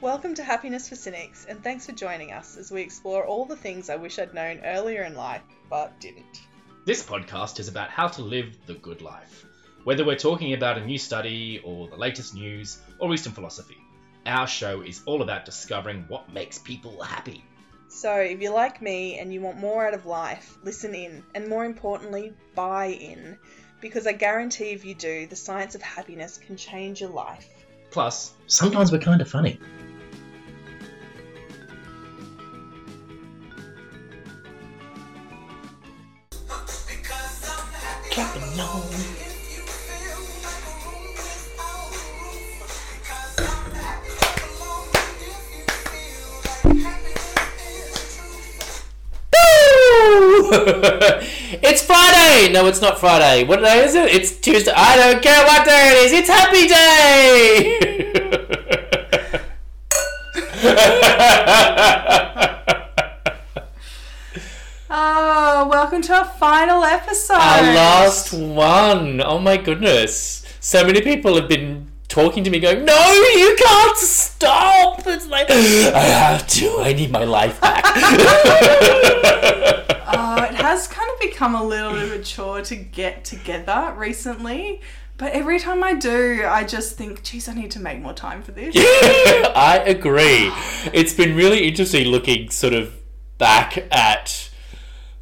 Welcome to Happiness for Cynics, and thanks for joining us as we explore all the things I wish I'd known earlier in life, but didn't. This podcast is about how to live the good life. Whether we're talking about a new study, or the latest news, or Eastern philosophy, our show is all about discovering what makes people happy. So, if you're like me and you want more out of life, listen in, and more importantly, buy in. Because I guarantee if you do, the science of happiness can change your life. Plus, sometimes we're kind of funny. Clapping on. it's Friday! No, it's not Friday. What day is it? It's Tuesday. I don't care what day it is. It's Happy Day! welcome to our final episode. Our last one. Oh my goodness. So many people have been talking to me going, No, you can't stop. It's like, I have to. I need my life back. Oh, it has kind of become a little bit of a chore to get together recently. But every time I do, I just think, geez, I need to make more time for this. I agree. It's been really interesting looking sort of back at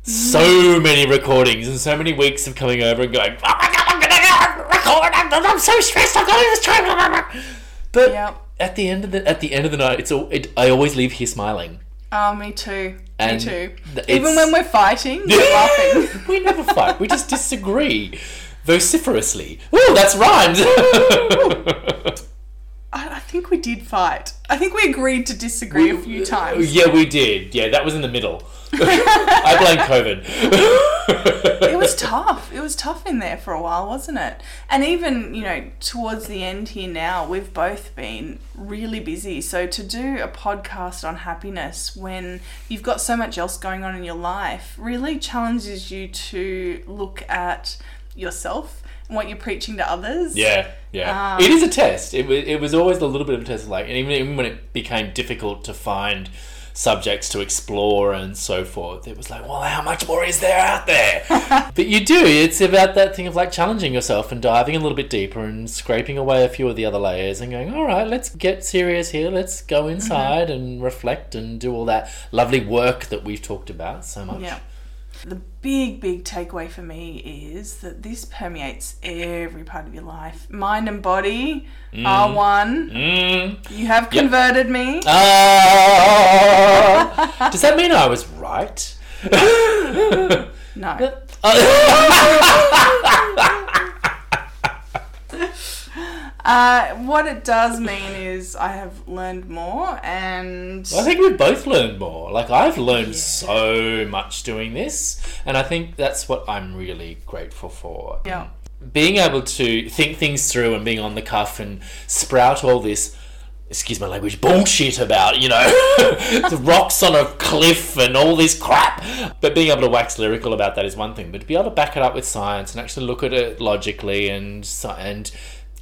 so many recordings and so many weeks of coming over and going, oh my god, I'm gonna record. I'm, I'm so stressed. I've got all this time. But Yep. at the end of the at the end of the night, it's all. It, I always leave here smiling. Oh, me too. And me too. Even when we're fighting, we're laughing. we never fight. We just disagree vociferously. Ooh, that's rhymed. I, I think we did fight. I think we agreed to disagree a few times. yeah, we did. Yeah, that was in the middle. I blame COVID. it was tough. It was tough in there for a while, wasn't it? And even, you know, towards the end here now, we've both been really busy. So to do a podcast on happiness when you've got so much else going on in your life really challenges you to look at yourself and what you're preaching to others. Yeah, yeah. Um, it is a test. It was, it was always a little bit of a test. Like, and even, even when it became difficult to find subjects to explore and so forth, it was like, well, how much more is there out there? but you do. It's about that thing of like challenging yourself and diving a little bit deeper and scraping away a few of the other layers and going, all right, let's get serious here. Let's go mm-hmm. inside and reflect and do all that lovely work that we've talked about so much. Yeah. The big, big takeaway for me is that this permeates every part of your life. Mind and body are one. Mm. You have converted me. Ah. does that mean I was right? No. Uh, what it does mean is I have learned more and I think we've both learned more. Like I've learned so much doing this, and I think that's what I'm really grateful for. yeah. Being able to think things through and being on the cuff and sprout all this excuse my language bullshit about, you know, the rocks on a cliff and all this crap. But being able to wax lyrical about that is one thing, but to be able to back it up with science and actually look at it logically and and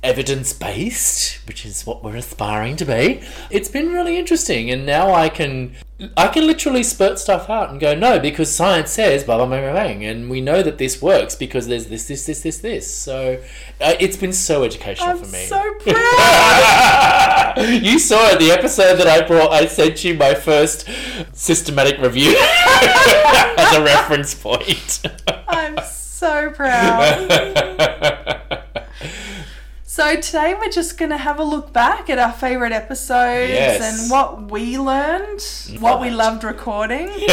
evidence based, which is what we're aspiring to be. It's been really interesting, and now I can I can literally spurt stuff out and go no because science says blah blah blah blah, bang, and we know that this works because there's this this this this this. So uh, it's been so educational I'm for me. so proud. you saw it the episode that I brought. I sent you my first systematic review as a reference point. I'm so proud. So today we're just going to have a look back at our favorite episodes Yes. and what we learned, mm, what we loved recording.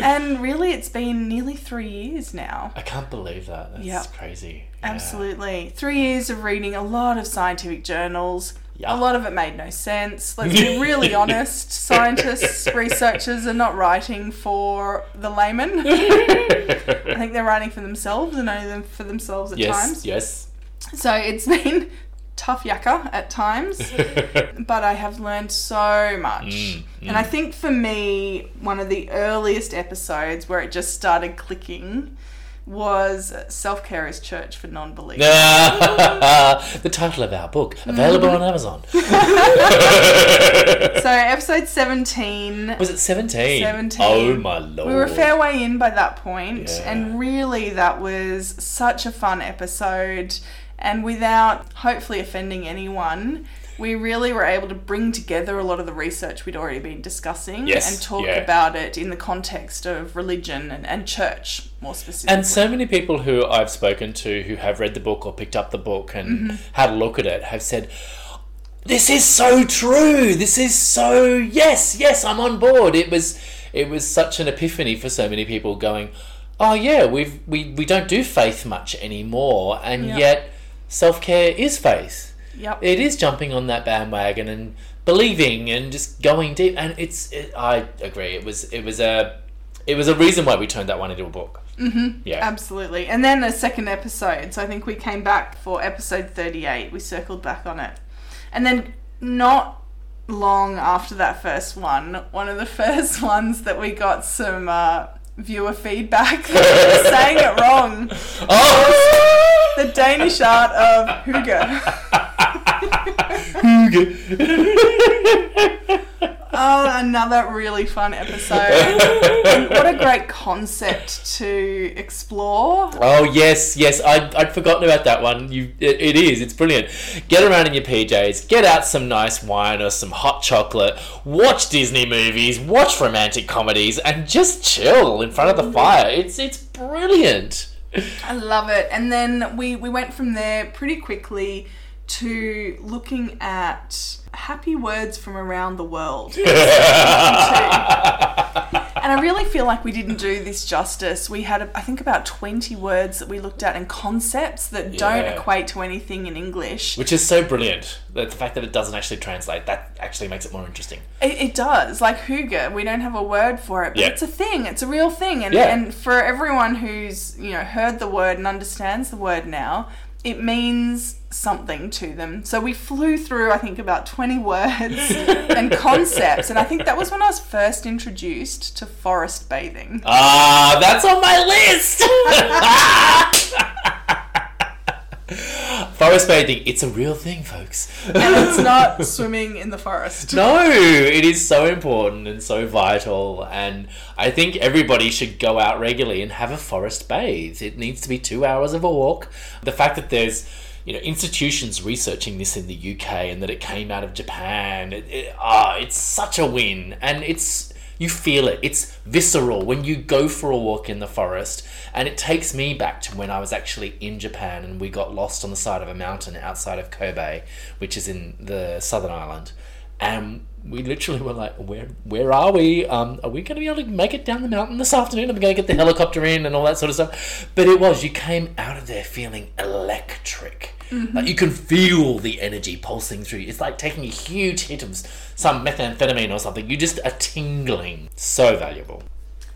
And really it's been nearly 3 years now. I can't believe that. That's Yep. crazy. Yeah. Absolutely. Three years of reading a lot of scientific journals. Yeah. A lot of it made no sense. Let's be really honest. Scientists, researchers are not writing for the layman. I think they're writing for themselves and only them for themselves at yes, times. yes. So it's been tough yakka at times, but I have learned so much. Mm, And I think for me, one of the earliest episodes where it just started clicking was Self Care is Church for Non Believers. the title of our book, available on Amazon. So, episode 17. Was it 17? 17. Oh my lord. We were a fair way in by that point, Yeah. and really that was such a fun episode. And without hopefully offending anyone, we really were able to bring together a lot of the research we'd already been discussing Yes, and talk yeah. about it in the context of religion and, and church more specifically. And so many people who I've spoken to who have read the book or picked up the book and mm-hmm. had a look at it have said, "This is so true. This is so yes, yes, I'm on board." It was it was such an epiphany for so many people going, "Oh yeah, we've we we don't do faith much anymore, and Yeah. yet self care is faith. Yep. It is jumping on that bandwagon and believing and just going deep. And it's it, I agree. It was it was a it was a reason why we turned that one into a book. Mm-hmm. Yeah. Absolutely. And then a second episode. So I think we came back for episode 38. We circled back on it. And then not long after that first one, one of the first ones that we got some uh, viewer feedback that we were saying it wrong. Oh! The Danish art of hygge. Oh, another really fun episode. And what a great concept to explore. oh yes, yes. I I'd forgotten about that one. You, it, it is. It's brilliant. Get around in your PJs. Get out some nice wine or some hot chocolate. Watch Disney movies. Watch romantic comedies, and just chill in front of the fire. It's it's brilliant. I love it. And then we, we went from there pretty quickly to looking at happy words from around the world. and I really feel like we didn't do this justice. We had, I think, about 20 words that we looked at and concepts that don't equate to anything in English. Which is so brilliant. The fact that it doesn't actually translate that actually makes it more interesting. It, it does. Like hygge, we don't have a word for it, but Yeah. it's a thing. It's a real thing. And, Yeah. and for everyone who's, you know, heard the word and understands the word now, it means something to them. So we flew through, I think, about 20 words and concepts. And I think that was when I was first introduced to forest bathing. Ah, that's on my list. Forest bathing, it's a real thing, folks. And it's not swimming in the forest. No, it is so important and so vital, and I think everybody should go out regularly and have a forest bathe. It needs to be two hours of a walk. The fact that there's you know institutions researching this in the UK and that it came out of Japan, it, it, ah, it's such a win, and it's you feel it. It's visceral when you go for a walk in the forest, and it takes me back to when I was actually in Japan and we got lost on the side of a mountain outside of Kobe, which is in the southern island and we literally were like, "Where, where are we? Um, are we going to be able to make it down the mountain this afternoon? We going to get the helicopter in and all that sort of stuff?" But it was you came out of there feeling electric. Like you can feel the energy pulsing through. you. It's like taking a huge hit of some methamphetamine or something. You just are tingling. So valuable.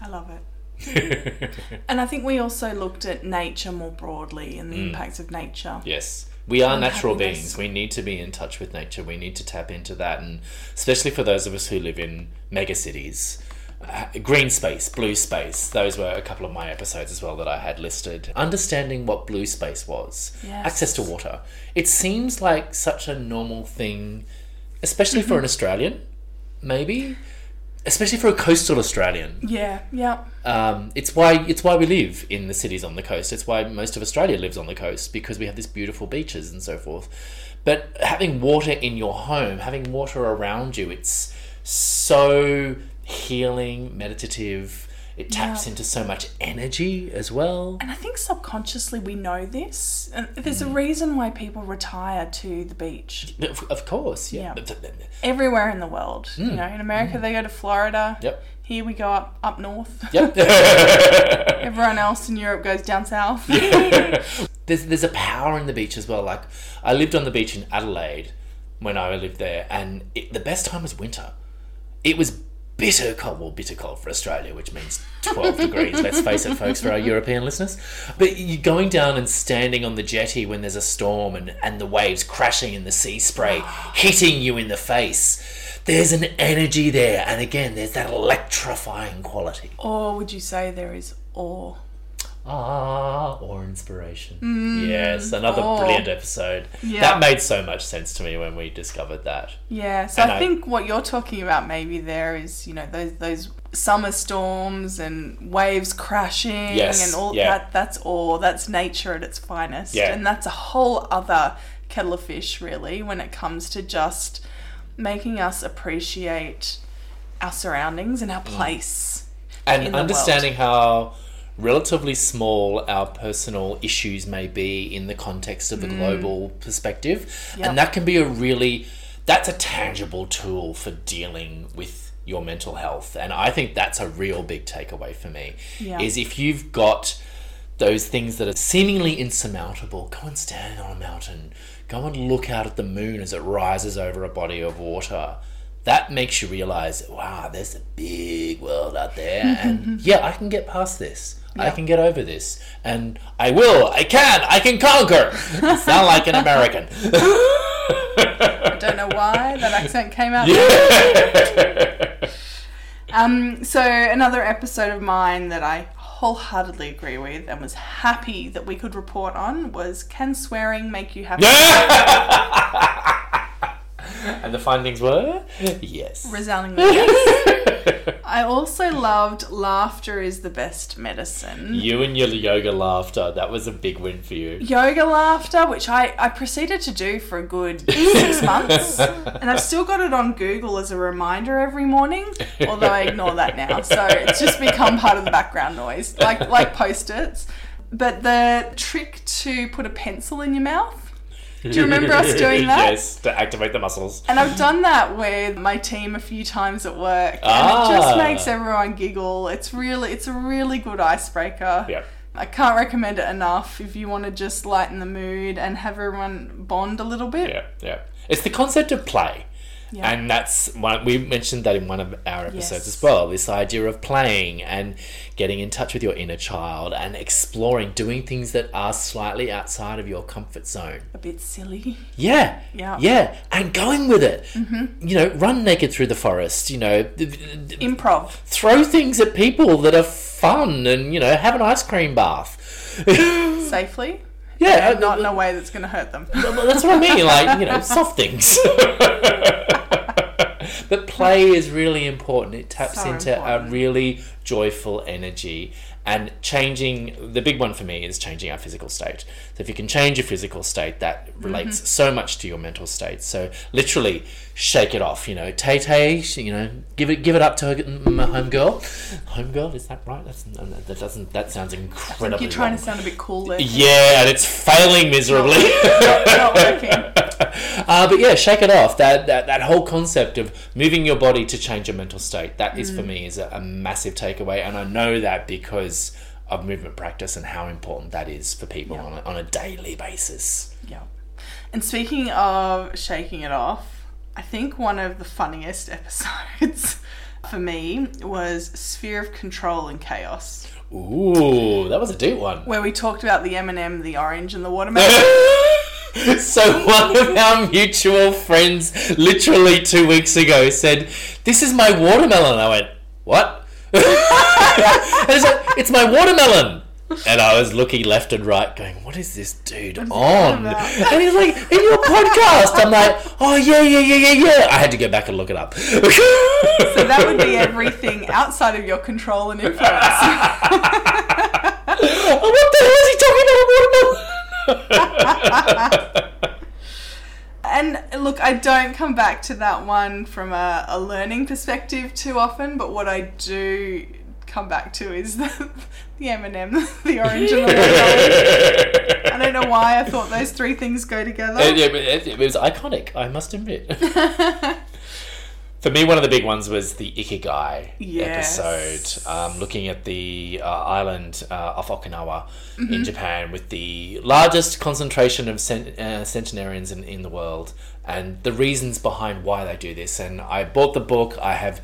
I love it. And I think we also looked at nature more broadly and the Mm. impacts of nature. Yes. We are natural happiness. beings. We need to be in touch with nature. We need to tap into that. And especially for those of us who live in mega cities, green space, blue space, those were a couple of my episodes as well that I had listed. Understanding what blue space was, Yes. access to water. It seems like such a normal thing, especially for an Australian, maybe. Especially for a coastal Australian, Yeah, yeah. um, it's why it's why we live in the cities on the coast. It's why most of Australia lives on the coast because we have these beautiful beaches and so forth. But having water in your home, having water around you, it's so healing, meditative. It taps Yeah. into so much energy as well. And I think subconsciously we know this. And there's Mm. a reason why people retire to the beach Of, of course, yeah. Yeah. But th- th- everywhere in the world. You know, in America they go to Florida. Mm. Yep. Here we go up up north. Yep. Everyone else in Europe goes down south. there's there's a power in the beach as well. Like I lived on the beach in Adelaide when I lived there, and it, the best time was winter. It was bitter cold, well, bitter cold for Australia, which means 12 degrees. Let's face it, folks, for our European listeners. But you're going down and standing on the jetty when there's a storm and, and the waves crashing and the sea spray hitting you in the face. There's an energy there, and again, there's that electrifying quality. or would you say there is awe? Ah or inspiration. yes, another oh. brilliant episode. Yeah. That made so much sense to me when we discovered that. Yeah, so And I I- think what you're talking about maybe there is, you know, those those summer storms and waves crashing Yes, and all yeah. that that's all that's nature at its finest. Yeah. And that's a whole other kettle of fish really when it comes to just making us appreciate our surroundings and our place. and in the understanding how relatively small our personal issues may be in the context of a global perspective Mm. Yep. and that can be a really that's a tangible tool for dealing with your mental health and i think that's a real big takeaway for me Yeah. is if you've got those things that are seemingly insurmountable go and stand on a mountain go and look out at the moon as it rises over a body of water that makes you realize wow there's a big world out there and yeah i can get past this i can get over this. And i will i can i can conquer. Sound like an american. I don't know why that accent came out. Um, so another episode of mine that I wholeheartedly agree with and was happy that we could report on was Can Swearing Make You Happy? and the findings were yes Resoundingly yes. I also loved Laughter is the Best Medicine. you and your yoga laughter that was a big win for you Yoga laughter, which I, I proceeded to do for a good six months. And I've still got it on Google as a reminder every morning, although I ignore that now. So it's just become part of the background noise, like, like post its. But the trick to put a pencil in your mouth, do you remember us doing that? yes to activate the muscles And I've done that with my team a few times at work, and it just Ah. makes everyone giggle. It's really, it's a really good icebreaker. yeah I can't recommend it enough if you want to just lighten the mood and have everyone bond a little bit. Yeah, yeah. It's the concept of play. Yeah. And that's one we mentioned that in one of our episodes Yes. as well. This idea of playing and getting in touch with your inner child and exploring, doing things that are slightly outside of your comfort zone. A bit silly. Yeah, Yeah. yeah, and going with it. Mm-hmm. You know, run naked through the forest. You know, Improv. throw things at people that are fun, and you know, have an ice cream bath. Safely. Yeah, not in a way that's going to hurt them. That's what I mean, like, you know, soft things. but play is really important. It taps So into important. a really joyful energy. And changing, the big one for me is changing our physical state. So if you can change your physical state, that relates Mm-hmm. so much to your mental state. So literally, shake it off. You know, Tay Tay, you know, give it, give it up to her, my home girl. Home girl, is that right? That's that doesn't. That sounds incredibly. You're trying wrong. to sound a bit cool there. Yeah, and it's failing miserably. Not working. uh, but yeah, shake it off. That, that that whole concept of moving your body to change your mental state. That is Mm. for me is a, a massive takeaway, and I know that because of movement practice and how important that is for people on, a, on a daily basis. Yeah. And speaking of shaking it off, I think one of the funniest episodes for me was Sphere of Control and Chaos, Ooh, that was a deep one. where we talked about the M&M, the orange, and the watermelon. so one of our mutual friends literally two weeks ago said, "This is my watermelon." I went, "What?" and it's like, "It's my watermelon." And I was looking left and right, going, "What is this dude on?" And he's like, "In your podcast." I'm like, "Oh yeah, yeah, yeah, yeah, yeah." I had to go back and look it up. so that would be everything outside of your control and influence. Oh, what the hell is he talking about? And look, I don't come back to that one from a, a learning perspective too often, but what I do come back to is the, the M&M, the orange and the watermelon. I don't know why I thought those three things go together. Uh, yeah, but it, it was iconic, I must admit. For me, one of the big ones was the Ikigai Yes. episode, um, looking at the uh, island uh, off Okinawa in Japan with the largest concentration of cent- uh, centenarians in, in the world and the reasons behind why they do this. And I bought the book, I have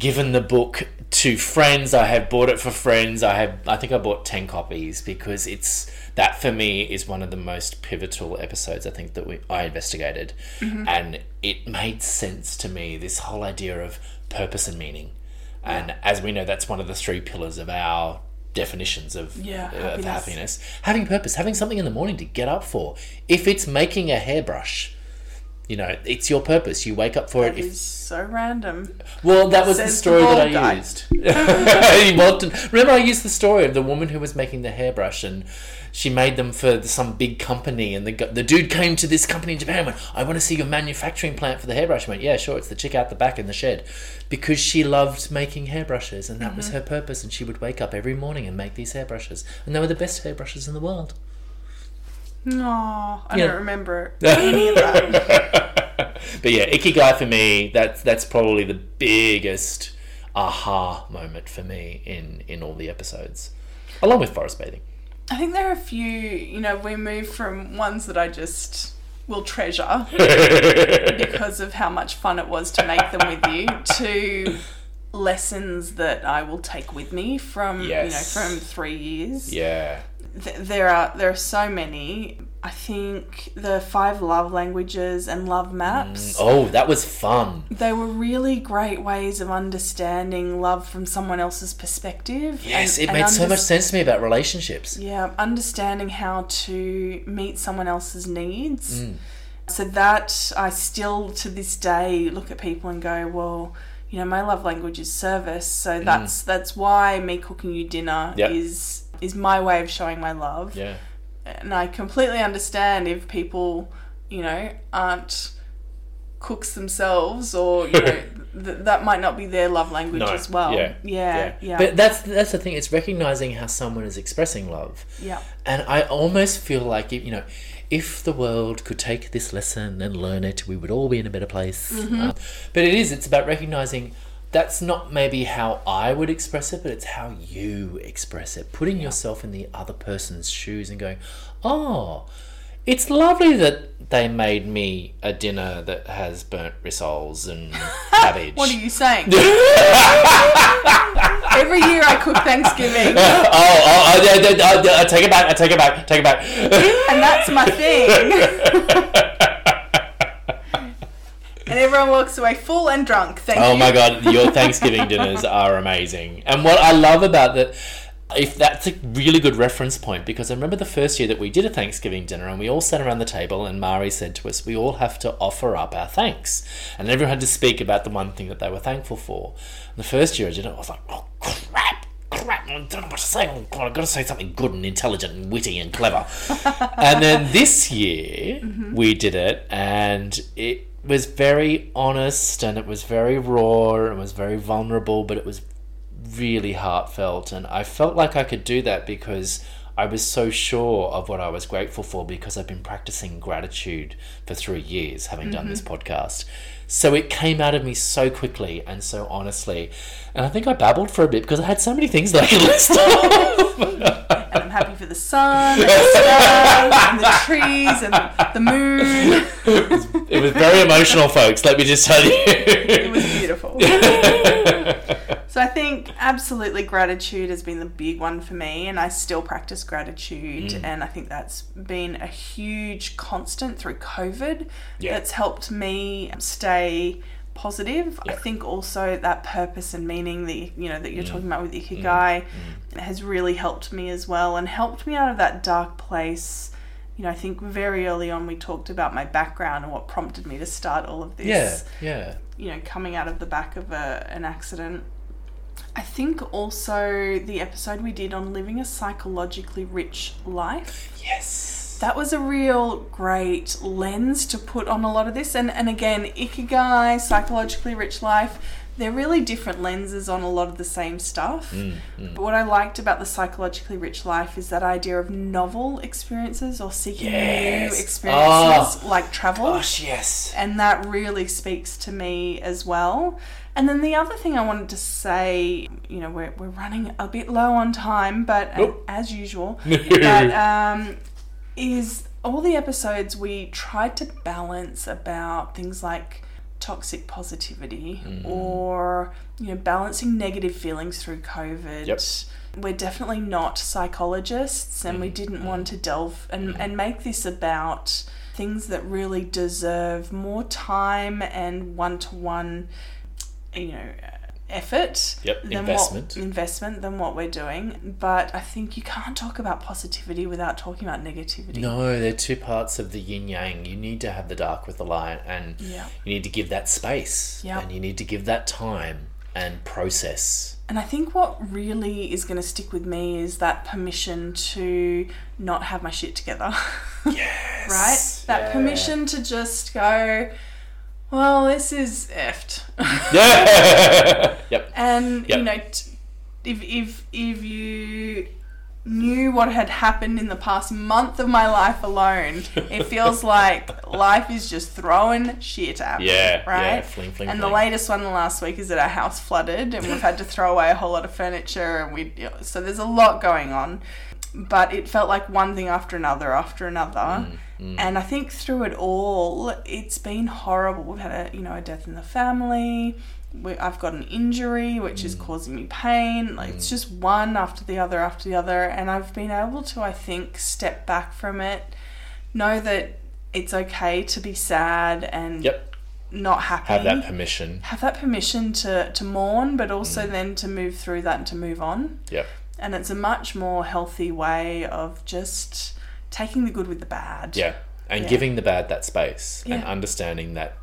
given the book to friends, I have bought it for friends, I have, I think I bought 10 copies because it's, that for me is one of the most pivotal episodes I think that we I investigated, mm-hmm. and it made sense to me. This whole idea of purpose and meaning, and as we know, that's one of the three pillars of our definitions of, Yeah, of happiness. happiness. Having purpose, having something in the morning to get up for. If it's making a hairbrush, you know, it's your purpose. You wake up for That it. It's so random. well, that was the Says the story that I guy. used. He walked in- Remember, I used the story of the woman who was making the hairbrush and she made them for some big company. And the, the dude came to this company in Japan and went, I want to see your manufacturing plant for the hairbrush. I went, Yeah, sure, it's the chick out the back in the shed. Because she loved making hairbrushes and that was mm-hmm. her purpose. And she would wake up every morning and make these hairbrushes. And they were the best hairbrushes in the world. No, I Yeah. don't remember any of that. but yeah, Ikigai for me, that's that's probably the biggest aha moment for me in in all the episodes, along with forest bathing. I think there are a few, you know, we move from ones that I just will treasure because of how much fun it was to make them with you to lessons that I will take with me from, Yes. you know, from three years. Yeah, Th- there are there are so many. I think the five love languages and love maps. Oh, that was fun. They were really great ways of understanding love from someone else's perspective. Yes, and- it made so much sense to me about relationships. Yeah, understanding how to meet someone else's needs. Mm. So that I still to this day look at people and go, well, you know, my love language is service. So that's that's why me cooking you dinner Mm. Yep. is is my way of showing my love. Yeah, And I completely understand if people, you know, aren't cooks themselves or, you know, th- that might not be their love language no, as well. Yeah, yeah, yeah. But that's that's the thing. It's recognizing how someone is expressing love. yeah. And I almost feel like, if, you know, if the world could take this lesson and learn it, we would all be in a better place. Um, but it is, it's about recognizing that's not maybe how I would express it, but it's how you express it. Putting yourself in the other person's shoes and going, oh, it's lovely that they made me a dinner that has burnt rissoles and cabbage. What are you saying? Every year I cook Thanksgiving, Oh, oh, oh, yeah, yeah, yeah, yeah, I take it back, I take it back, take it back. and that's my thing. And everyone walks away full and drunk. Thank Oh you. my god, your Thanksgiving dinners are amazing. And what I love about that, if that's a really good reference point, because I remember the first year that we did a Thanksgiving dinner and we all sat around the table and Mari said to us, we all have to offer up our thanks. And everyone had to speak about the one thing that they were thankful for. And the first year I did it, I was like, oh crap. Crap, I don't know what to say. Oh, God, I've got to say something good and intelligent and witty and clever. and then this year mm-hmm. we did it, and it was very honest and it was very raw and it was very vulnerable, but it was really heartfelt. And I felt like I could do that because I was so sure of what I was grateful for because I've been practicing gratitude for three years, having done this mm-hmm. podcast. So it came out of me so quickly and so honestly. And I think I babbled for a bit because I had so many things that I could list off. And I'm happy for the sun, and the stars, and the trees, and the moon. it was very emotional, folks, let me just tell you. It was beautiful. So I think absolutely gratitude has been the big one for me, and I still practice gratitude, Mm. and I think that's been a huge constant through COVID. Yeah. That's helped me stay positive. I think also that purpose and meaning that you, you know that you're Mm. talking about with ikigai has really helped me as well, and helped me out of that dark place. You know, I think very early on we talked about my background and what prompted me to start all of this yeah, yeah. you know, coming out of the back of a, an accident. I think also the episode we did on living a psychologically rich life. Yes. That was a real great lens to put on a lot of this. And, and again, Ikigai, psychologically rich life, they're really different lenses on a lot of the same stuff. Mm, But what I liked about the psychologically rich life is that idea of novel experiences or seeking Yes. new experiences like travel Gosh, yes. and that really speaks to me as well. And then the other thing I wanted to say, you know, we're, we're running a bit low on time, but Nope. as usual, but um, is all the episodes we tried to balance about things like toxic positivity mm. or you know balancing negative feelings through covid. Yep. we're definitely not psychologists and we mm-hmm. didn't mm-hmm. want to delve and, mm-hmm. and make this about things that really deserve more time and one-to-one you know effort Yep, than investment. what investment than what we're doing. But I think you can't talk about positivity without talking about negativity. No, they're two parts of the yin yang. You need to have the dark with the light, and Yeah. you need to give that space, Yeah. and you need to give that time and process. And I think what really is going to stick with me is that permission to not have my shit together. Yes. right? That Yeah. permission to just go, well, this is effed. Yeah. yep. and Yep. you know, t- if if if you knew what had happened in the past month of my life alone, it feels like life is just throwing shit at me. Yeah. Right. Yeah. Fling, fling, And fling. the latest one the last week is that our house flooded and we've had to throw away a whole lot of furniture and we so there's a lot going on. But it felt like one thing after another after another. Mm, And I think through it all, it's been horrible. We've had a you know a death in the family. We, I've got an injury which Mm. is causing me pain. Like it's just one after the other after the other, and I've been able to I think step back from it, know that it's okay to be sad and Yep. not happy. Have that permission. Have that permission to, to mourn, but also Mm. then to move through that and to move on. Yep. And it's a much more healthy way of just taking the good with the bad. Yeah. And Yeah. giving the bad that space and understanding that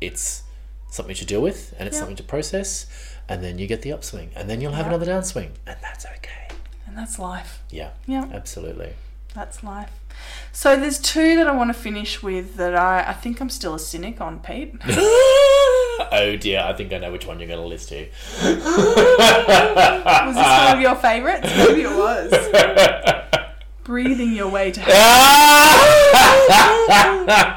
it's something to deal with and it's Yeah. something to process. And then you get the upswing and then you'll have Yeah. another downswing. And that's okay. And that's life. Yeah. Yeah, Absolutely. that's life. So there's two that I want to finish with that I, I think I'm still a cynic on, Pete. oh dear, I think I know which one you're going to list here. Was this one of your favourites? Maybe it was. Breathing your way to heaven. Ah!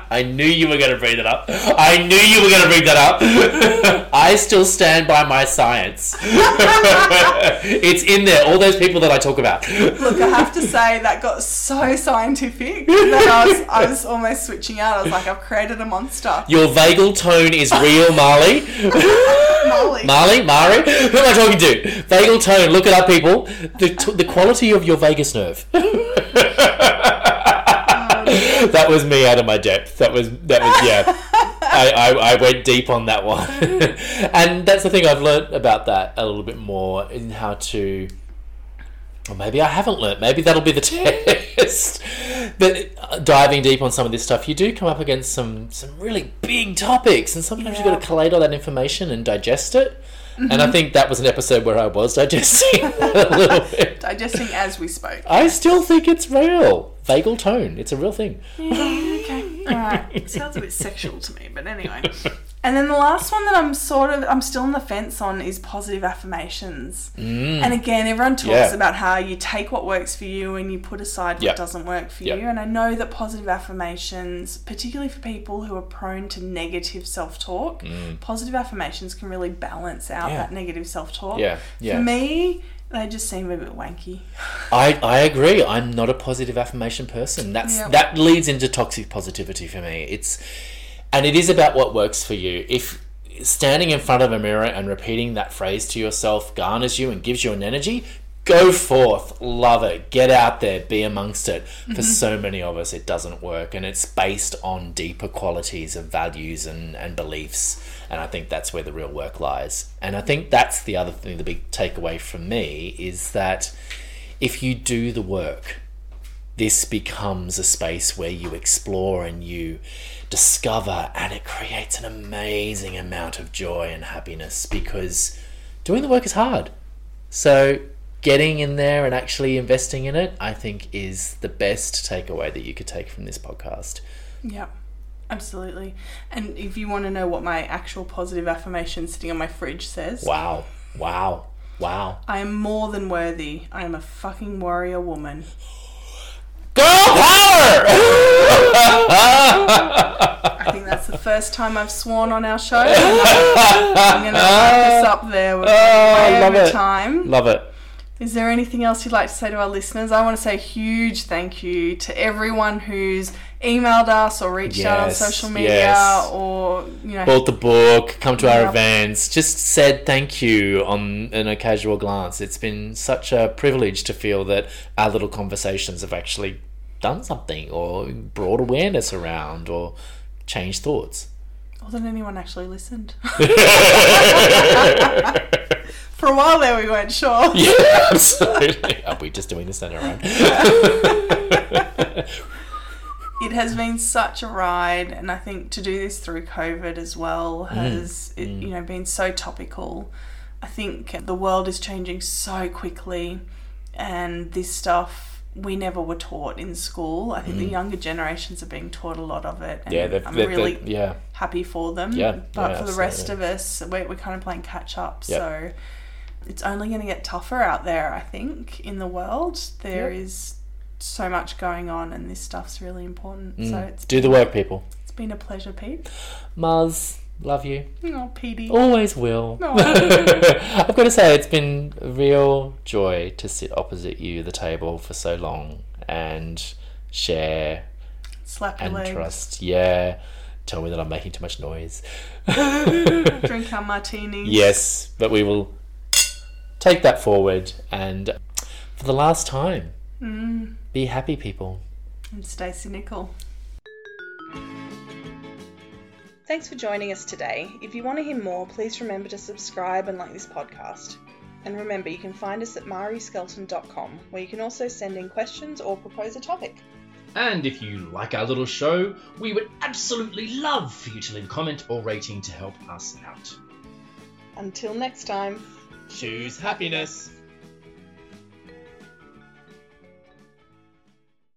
I knew you were going to bring that up. I knew you were going to bring that up. I still stand by my science. it's in there. All those people that I talk about. Look, I have to say that got so scientific that I was, I was almost switching out. I was like, I've created a monster. Your vagal tone is real, Marley. Molly. Marley, Mari. Who am I talking to? Vagal tone. Look it up, people. The, t- the quality of your vagus nerve. That was me out of my depth. That was that was yeah. I, I, I went deep on that one, and that's the thing I've learnt about that a little bit more in how to. Or maybe I haven't learnt. Maybe that'll be the test. But uh, diving deep on some of this stuff, you do come up against some some really big topics, and sometimes you've got to collate all that information and digest it. And I think that was an episode where I was digesting a little bit. Digesting as we spoke. I still think it's real. Vagal tone. It's a real thing. okay. Alright. Sounds a bit sexual to me, but anyway. And then the last one that I'm sort of I'm still on the fence on is positive affirmations. And again, everyone talks Mm. Yeah. about how you take what works for you and you put aside what Yep. doesn't work for Yep. you. And I know that positive affirmations, particularly for people who are prone to negative self-talk, positive affirmations can really balance out Mm. Yeah. that negative self-talk. Yeah, yeah. For me, they just seem a bit wanky. I, I agree. I'm not a positive affirmation person. That's Yep. that leads into toxic positivity for me. It's and it is about what works for you. If standing in front of a mirror and repeating that phrase to yourself garners you and gives you an energy, go forth, love it, get out there, be amongst it. For mm-hmm. so many of us, it doesn't work, and it's based on deeper qualities of values and, and beliefs. And I think that's where the real work lies. And I think that's the other thing, the big takeaway from me is that if you do the work, this becomes a space where you explore and you discover, and it creates an amazing amount of joy and happiness because doing the work is hard. So, getting in there and actually investing in it, I think, is the best takeaway that you could take from this podcast. Yeah. absolutely. And if you want to know what my actual positive affirmation sitting on my fridge says, Wow, wow, wow. I am more than worthy. I am a fucking warrior woman. Girl power! I think that's the first time I've sworn on our show. I'm going to wrap this up there. We're Oh, love it. time. Love it. Is there anything else you'd like to say to our listeners? I want to say a huge thank you to everyone who's emailed us or reached out on social media yes. or, you know, bought the book, come to our events, just said thank you on in a casual glance. It's been such a privilege to feel that our little conversations have actually done something or brought awareness around or changed thoughts. More than anyone actually listened. For a while there, we weren't sure. yeah, absolutely. Are we just doing this on our own? It has been such a ride, and I think to do this through COVID as well mm, has, it, mm. you know, been so topical. I think the world is changing so quickly, and this stuff we never were taught in school. I think the younger generations are being taught a lot of it, and yeah, they've, I'm they've, really they've- yeah. happy for them. Yeah, but yeah, for the rest of us, we're, we're kind of playing catch up. Yep. So it's only going to get tougher out there, I think, in the world. There is so much going on, and this stuff's really important. So it's, Mm. Do the work, people. it's been a pleasure, Pete. Muzz, love you. Oh, Petey. Always will. Aw. I've got to say, it's been a real joy to sit opposite you at the table for so long and share Slap and legs. trust. Yeah. Tell me that I'm making too much noise. Drink our martinis. Yes, but we will take that forward and for the last time, Mm, be happy, people. and stay cynical. Thanks for joining us today. If you want to hear more, please remember to subscribe and like this podcast. And remember, you can find us at mariskelton.com, where you can also send in questions or propose a topic. And if you like our little show, we would absolutely love for you to leave a comment or rating to help us out. Until next time. Choose happiness.